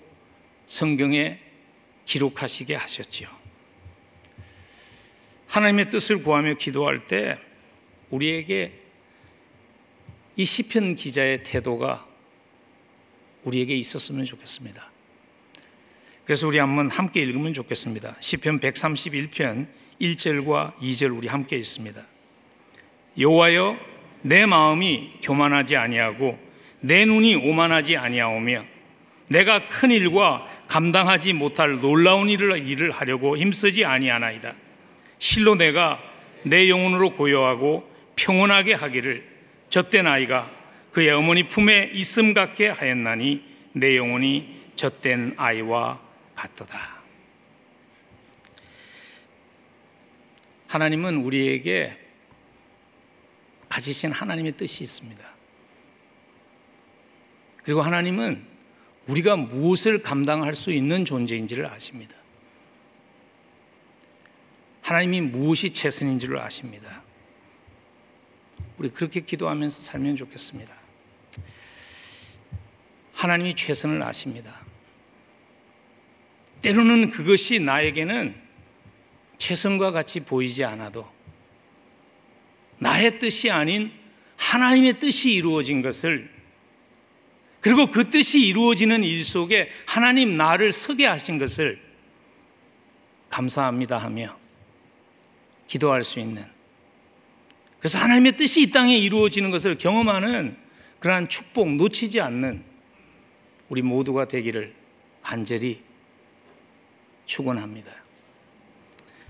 성경에 기록하시게 하셨지요. 하나님의 뜻을 구하며 기도할 때 우리에게 이 시편 기자의 태도가 우리에게 있었으면 좋겠습니다. 그래서 우리 한번 함께 읽으면 좋겠습니다. 시편 131편 1절과 2절 우리 함께 읽습니다. 여호와여 내 마음이 교만하지 아니하고 내 눈이 오만하지 아니하오며 내가 큰 일과 감당하지 못할 놀라운 일을 일을 하려고 힘쓰지 아니하나이다. 실로 내가 내 영혼으로 고요하고 평온하게 하기를 젖된 아이가 그의 어머니 품에 있음 같게 하였나니 내 영혼이 젖된 아이와 같도다. 하나님은 우리에게 가지신 하나님의 뜻이 있습니다. 그리고 하나님은 우리가 무엇을 감당할 수 있는 존재인지를 아십니다. 하나님이 무엇이 최선인 지를 아십니다. 우리 그렇게 기도하면서 살면 좋겠습니다. 하나님이 최선을 아십니다. 때로는 그것이 나에게는 최선과 같이 보이지 않아도 나의 뜻이 아닌 하나님의 뜻이 이루어진 것을 그리고 그 뜻이 이루어지는 일 속에 하나님 나를 서게 하신 것을 감사합니다 하며 기도할 수 있는 그래서 하나님의 뜻이 이 땅에 이루어지는 것을 경험하는 그러한 축복 놓치지 않는 우리 모두가 되기를 간절히 축원합니다.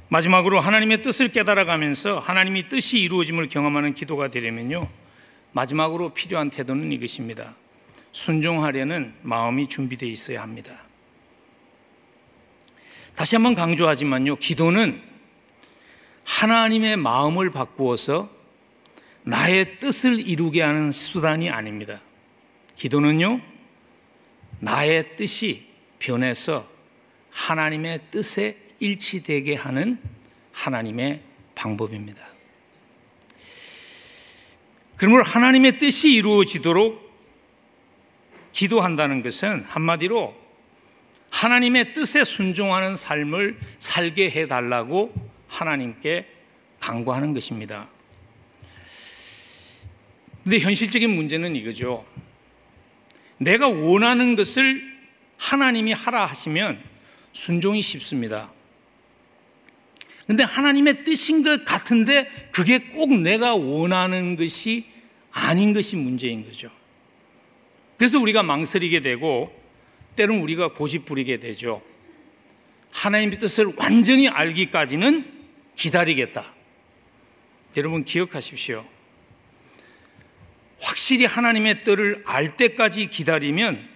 마지막으로 하나님의 뜻을 깨달아가면서 하나님이 뜻이 이루어짐을 경험하는 기도가 되려면요. 마지막으로 필요한 태도는 이것입니다. 순종하려는 마음이 준비되어 있어야 합니다. 다시 한번 강조하지만요. 기도는 하나님의 마음을 바꾸어서 나의 뜻을 이루게 하는 수단이 아닙니다. 기도는요. 나의 뜻이 변해서 하나님의 뜻에 일치되게 하는 하나님의 방법입니다. 그러므로 하나님의 뜻이 이루어지도록 기도한다는 것은 한마디로 하나님의 뜻에 순종하는 삶을 살게 해달라고 하나님께 강구하는 것입니다. 근데 현실적인 문제는 이거죠. 내가 원하는 것을 하나님이 하라 하시면 순종이 쉽습니다. 근데 하나님의 뜻인 것 같은데 그게 꼭 내가 원하는 것이 아닌 것이 문제인 거죠. 그래서 우리가 망설이게 되고 때론 우리가 고집 부리게 되죠. 하나님의 뜻을 완전히 알기까지는 기다리겠다. 여러분 기억하십시오. 확실히 하나님의 뜻을 알 때까지 기다리면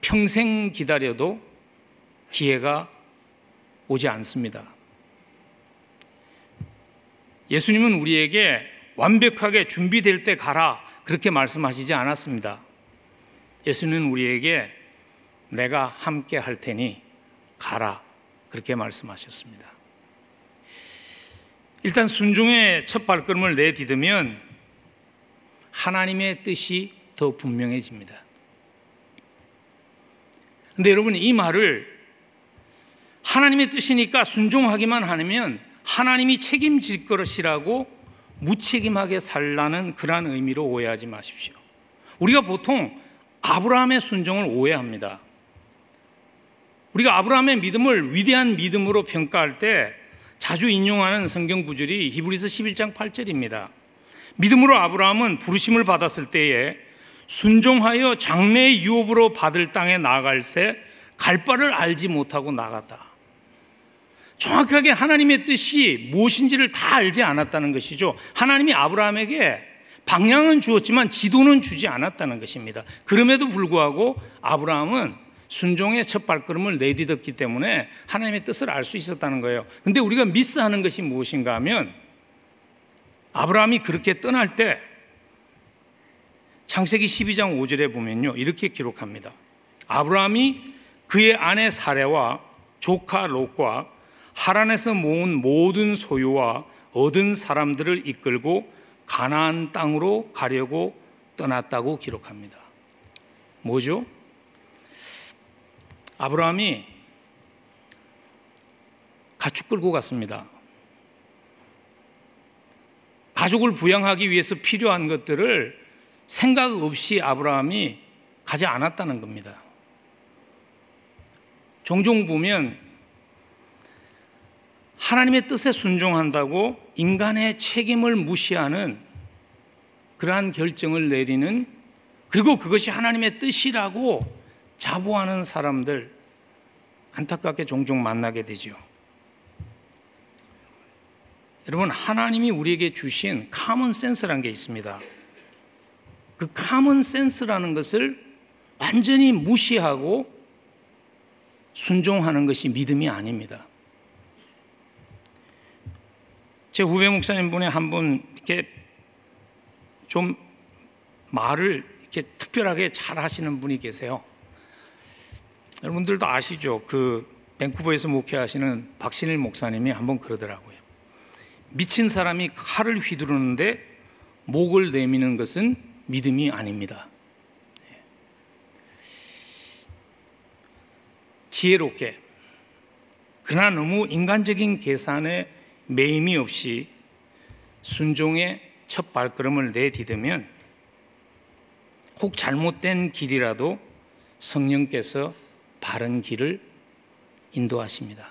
평생 기다려도 기회가 오지 않습니다. 예수님은 우리에게 완벽하게 준비될 때 가라 그렇게 말씀하시지 않았습니다. 예수는 우리에게 내가 함께 할 테니 가라 그렇게 말씀하셨습니다. 일단 순종의 첫 발걸음을 내디디면 하나님의 뜻이 더 분명해집니다. 근데 여러분 이 말을 하나님의 뜻이니까 순종하기만 하면 하나님이 책임질 것이라고 무책임하게 살라는 그러한 의미로 오해하지 마십시오. 우리가 보통 아브라함의 순종을 오해합니다. 우리가 아브라함의 믿음을 위대한 믿음으로 평가할 때 자주 인용하는 성경 구절이 히브리서 11장 8절입니다. 믿음으로 아브라함은 부르심을 받았을 때에 순종하여 장래의 유업으로 받을 땅에 나갈새 갈 바를 알지 못하고 나갔다. 정확하게 하나님의 뜻이 무엇인지를 다 알지 않았다는 것이죠. 하나님이 아브라함에게 방향은 주었지만 지도는 주지 않았다는 것입니다. 그럼에도 불구하고 아브라함은 순종의 첫 발걸음을 내딛었기 때문에 하나님의 뜻을 알 수 있었다는 거예요. 근데 우리가 미스하는 것이 무엇인가 하면 아브라함이 그렇게 떠날 때 창세기 12장 5절에 보면요. 이렇게 기록합니다. 아브라함이 그의 아내 사레와 조카 롯과 하란에서 모은 모든 소유와 얻은 사람들을 이끌고 가나안 땅으로 가려고 떠났다고 기록합니다. 뭐죠? 아브라함이 가축 끌고 갔습니다. 가족을 부양하기 위해서 필요한 것들을 생각 없이 아브라함이 가지 않았다는 겁니다. 종종 보면 하나님의 뜻에 순종한다고 인간의 책임을 무시하는 그러한 결정을 내리는 그리고 그것이 하나님의 뜻이라고 자부하는 사람들 안타깝게 종종 만나게 되죠. 여러분 하나님이 우리에게 주신 카먼 센스라는 게 있습니다. 그 카먼 센스라는 것을 완전히 무시하고 순종하는 것이 믿음이 아닙니다. 제 후배 목사님 분에 한 분 이렇게 좀 말을 이렇게 특별하게 잘 하시는 분이 계세요. 여러분들도 아시죠? 그 밴쿠버에서 목회하시는 박신일 목사님이 한번 그러더라고요. 미친 사람이 칼을 휘두르는데 목을 내미는 것은 믿음이 아닙니다. 지혜롭게 그러나 너무 인간적인 계산에 매임이 없이 순종의 첫 발걸음을 내디디면 혹 잘못된 길이라도 성령께서 바른 길을 인도하십니다.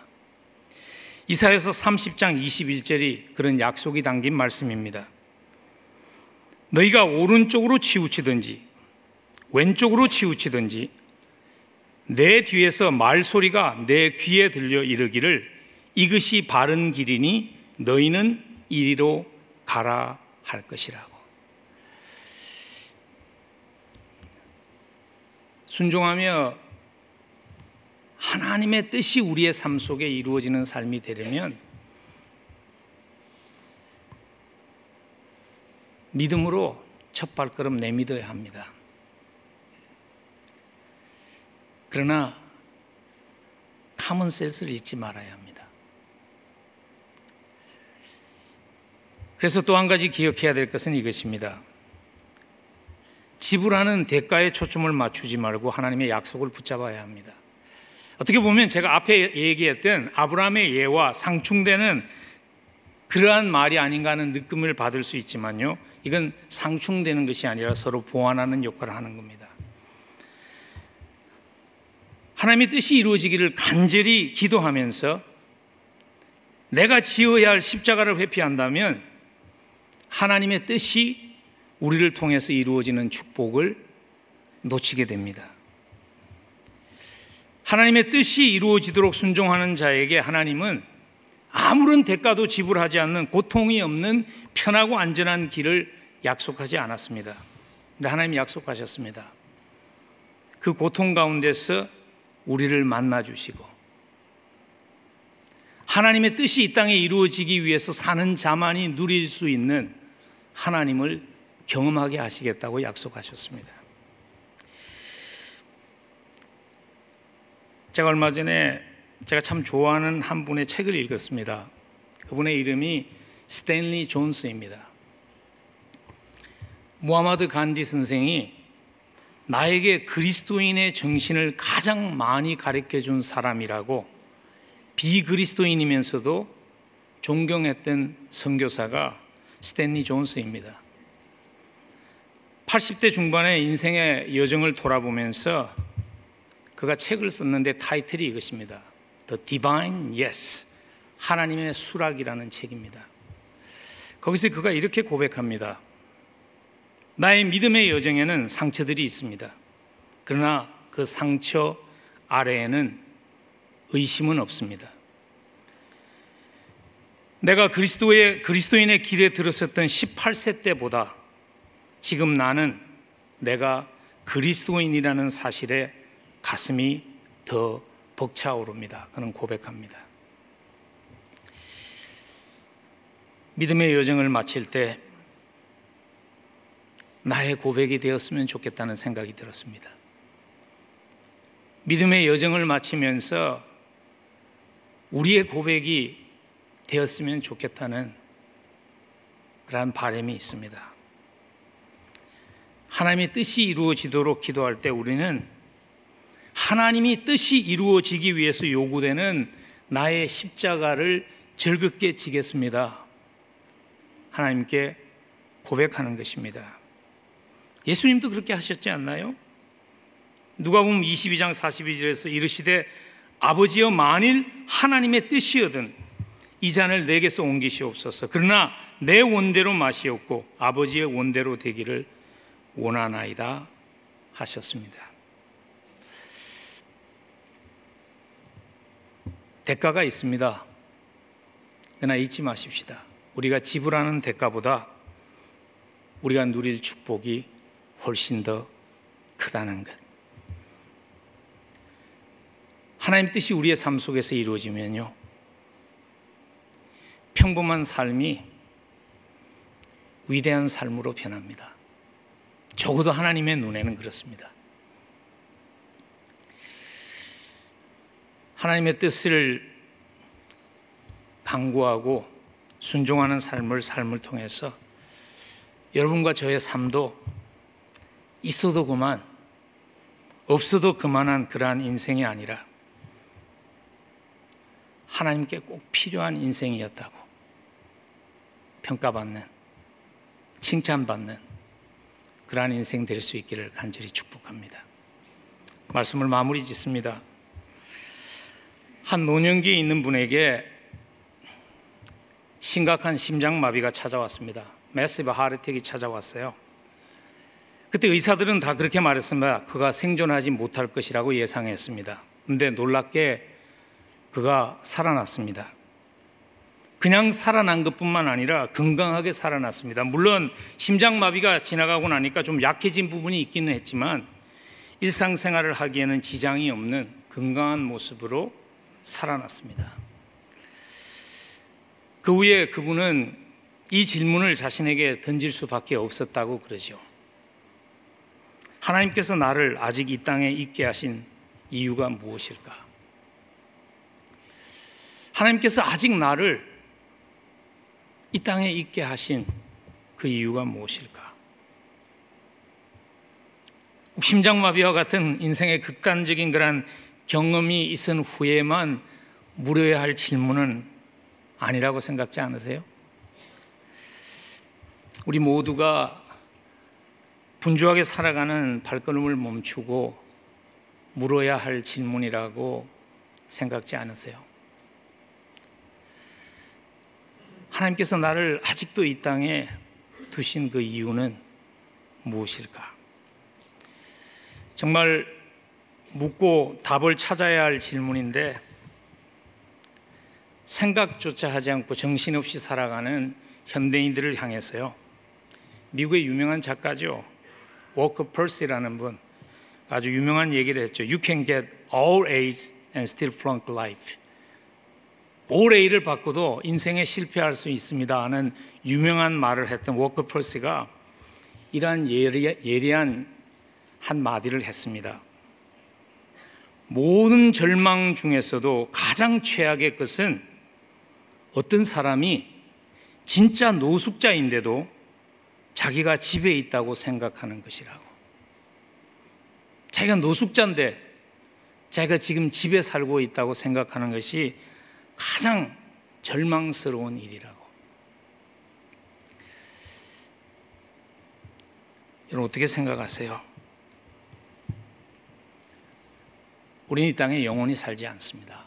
이사에서 30장 21절이 그런 약속이 담긴 말씀입니다. 너희가 오른쪽으로 치우치든지 왼쪽으로 치우치든지 내 뒤에서 말소리가 내 귀에 들려 이르기를 이것이 바른 길이니 너희는 이리로 가라 할 것이라고. 순종하며 하나님의 뜻이 우리의 삶 속에 이루어지는 삶이 되려면 믿음으로 첫 발걸음 내믿어야 합니다. 그러나 카몬센스를 잊지 말아야 합니다. 그래서 또 한 가지 기억해야 될 것은 이것입니다. 지불하는 대가에 초점을 맞추지 말고 하나님의 약속을 붙잡아야 합니다. 어떻게 보면 제가 앞에 얘기했던 아브라함의 예와 상충되는 그러한 말이 아닌가 하는 느낌을 받을 수 있지만요. 이건 상충되는 것이 아니라 서로 보완하는 역할을 하는 겁니다. 하나님의 뜻이 이루어지기를 간절히 기도하면서 내가 지어야 할 십자가를 회피한다면 하나님의 뜻이 우리를 통해서 이루어지는 축복을 놓치게 됩니다. 하나님의 뜻이 이루어지도록 순종하는 자에게 하나님은 아무런 대가도 지불하지 않는 고통이 없는 편하고 안전한 길을 약속하지 않았습니다. 근데 하나님이 약속하셨습니다. 그 고통 가운데서 우리를 만나 주시고 하나님의 뜻이 이 땅에 이루어지기 위해서 사는 자만이 누릴 수 있는 하나님을 경험하게 하시겠다고 약속하셨습니다. 제가 얼마 전에 제가 참 좋아하는 한 분의 책을 읽었습니다. 그분의 이름이 스탠리 존스입니다. 무하마드 간디 선생이 나에게 그리스도인의 정신을 가장 많이 가르쳐 준 사람이라고 비그리스도인이면서도 존경했던 선교사가 스탠리 존스입니다. 80대 중반의 인생의 여정을 돌아보면서 그가 책을 썼는데 타이틀이 이것입니다. The Divine Yes. 하나님의 수락이라는 책입니다. 거기서 그가 이렇게 고백합니다. 나의 믿음의 여정에는 상처들이 있습니다. 그러나 그 상처 아래에는 의심은 없습니다. 내가 그리스도의 그리스도인의 길에 들었었던 18세 때보다 지금 나는 내가 그리스도인이라는 사실에 가슴이 더 벅차오릅니다. 그는 고백합니다. 믿음의 여정을 마칠 때 나의 고백이 되었으면 좋겠다는 생각이 들었습니다. 믿음의 여정을 마치면서 우리의 고백이 되었으면 좋겠다는 그러한 바람이 있습니다. 하나님의 뜻이 이루어지도록 기도할 때 우리는 하나님이 뜻이 이루어지기 위해서 요구되는 나의 십자가를 즐겁게 지겠습니다. 하나님께 고백하는 것입니다. 예수님도 그렇게 하셨지 않나요? 누가 보면 22장 42절에서 이르시되 아버지여 만일 하나님의 뜻이여든 이 잔을 내게서 옮기시옵소서. 그러나 내 원대로 마시옵고 아버지의 원대로 되기를 원하나이다 하셨습니다. 대가가 있습니다. 그러나 잊지 마십시다. 우리가 지불하는 대가보다 우리가 누릴 축복이 훨씬 더 크다는 것. 하나님 뜻이 우리의 삶 속에서 이루어지면요. 평범한 삶이 위대한 삶으로 변합니다. 적어도 하나님의 눈에는 그렇습니다. 하나님의 뜻을 강구하고 순종하는 삶을 삶을 통해서 여러분과 저의 삶도 있어도 그만, 없어도 그만한 그러한 인생이 아니라 하나님께 꼭 필요한 인생이었다고 평가받는, 칭찬받는 그러한 인생 될 수 있기를 간절히 축복합니다. 말씀을 마무리 짓습니다. 한 노년기에 있는 분에게 심각한 심장마비가 찾아왔습니다. 매시브 하르텍이 찾아왔어요. 그때 의사들은 다 그렇게 말했습니다. 그가 생존하지 못할 것이라고 예상했습니다. 근데 놀랍게 그가 살아났습니다. 그냥 살아난 것뿐만 아니라 건강하게 살아났습니다. 물론 심장마비가 지나가고 나니까 좀 약해진 부분이 있기는 했지만 일상생활을 하기에는 지장이 없는 건강한 모습으로 살아났습니다. 그 후에 그분은 이 질문을 자신에게 던질 수밖에 없었다고 그러죠. 하나님께서 나를 아직 이 땅에 있게 하신 이유가 무엇일까? 하나님께서 아직 나를 이 땅에 있게 하신 그 이유가 무엇일까? 심장마비와 같은 인생의 극단적인 그런 경험이 있은 후에만 물어야 할 질문은 아니라고 생각지 않으세요? 우리 모두가 분주하게 살아가는 발걸음을 멈추고 물어야 할 질문이라고 생각지 않으세요? 하나님께서 나를 아직도 이 땅에 두신 그 이유는 무엇일까? 정말 묻고 답을 찾아야 할 질문인데 생각조차 하지 않고 정신없이 살아가는 현대인들을 향해서요. 미국의 유명한 작가죠. 워커 퍼시라는 분 아주 유명한 얘기를 했죠. You can get all A's and still flunk life. All A를 받고도 인생에 실패할 수 있습니다 하는 유명한 말을 했던 워커 퍼시가 이러한 예리한 한 마디를 했습니다. 모든 절망 중에서도 가장 최악의 것은 어떤 사람이 진짜 노숙자인데도 자기가 집에 있다고 생각하는 것이라고. 자기가 노숙자인데 자기가 지금 집에 살고 있다고 생각하는 것이 가장 절망스러운 일이라고. 여러분 어떻게 생각하세요? 우리는 이 땅에 영원히 살지 않습니다.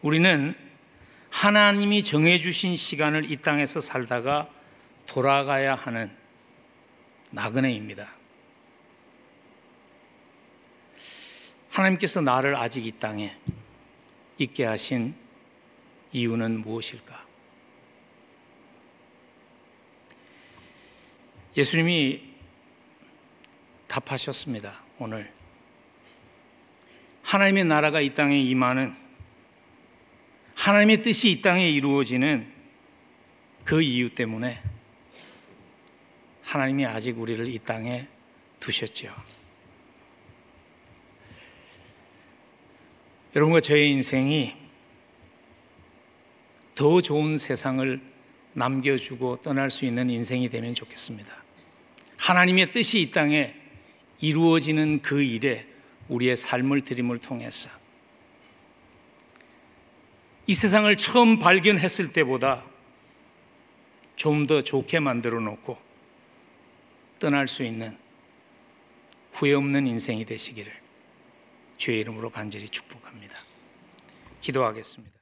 우리는 하나님이 정해주신 시간을 이 땅에서 살다가 돌아가야 하는 나그네입니다. 하나님께서 나를 아직 이 땅에 있게 하신 이유는 무엇일까? 예수님이 답하셨습니다. 오늘 하나님의 나라가 이 땅에 임하는 하나님의 뜻이 이 땅에 이루어지는 그 이유 때문에 하나님이 아직 우리를 이 땅에 두셨지요. 여러분과 저의 인생이 더 좋은 세상을 남겨주고 떠날 수 있는 인생이 되면 좋겠습니다. 하나님의 뜻이 이 땅에 이루어지는 그 일에 우리의 삶을 드림을 통해서 이 세상을 처음 발견했을 때보다 좀 더 좋게 만들어 놓고 떠날 수 있는 후회 없는 인생이 되시기를 주의 이름으로 간절히 축복합니다. 기도하겠습니다.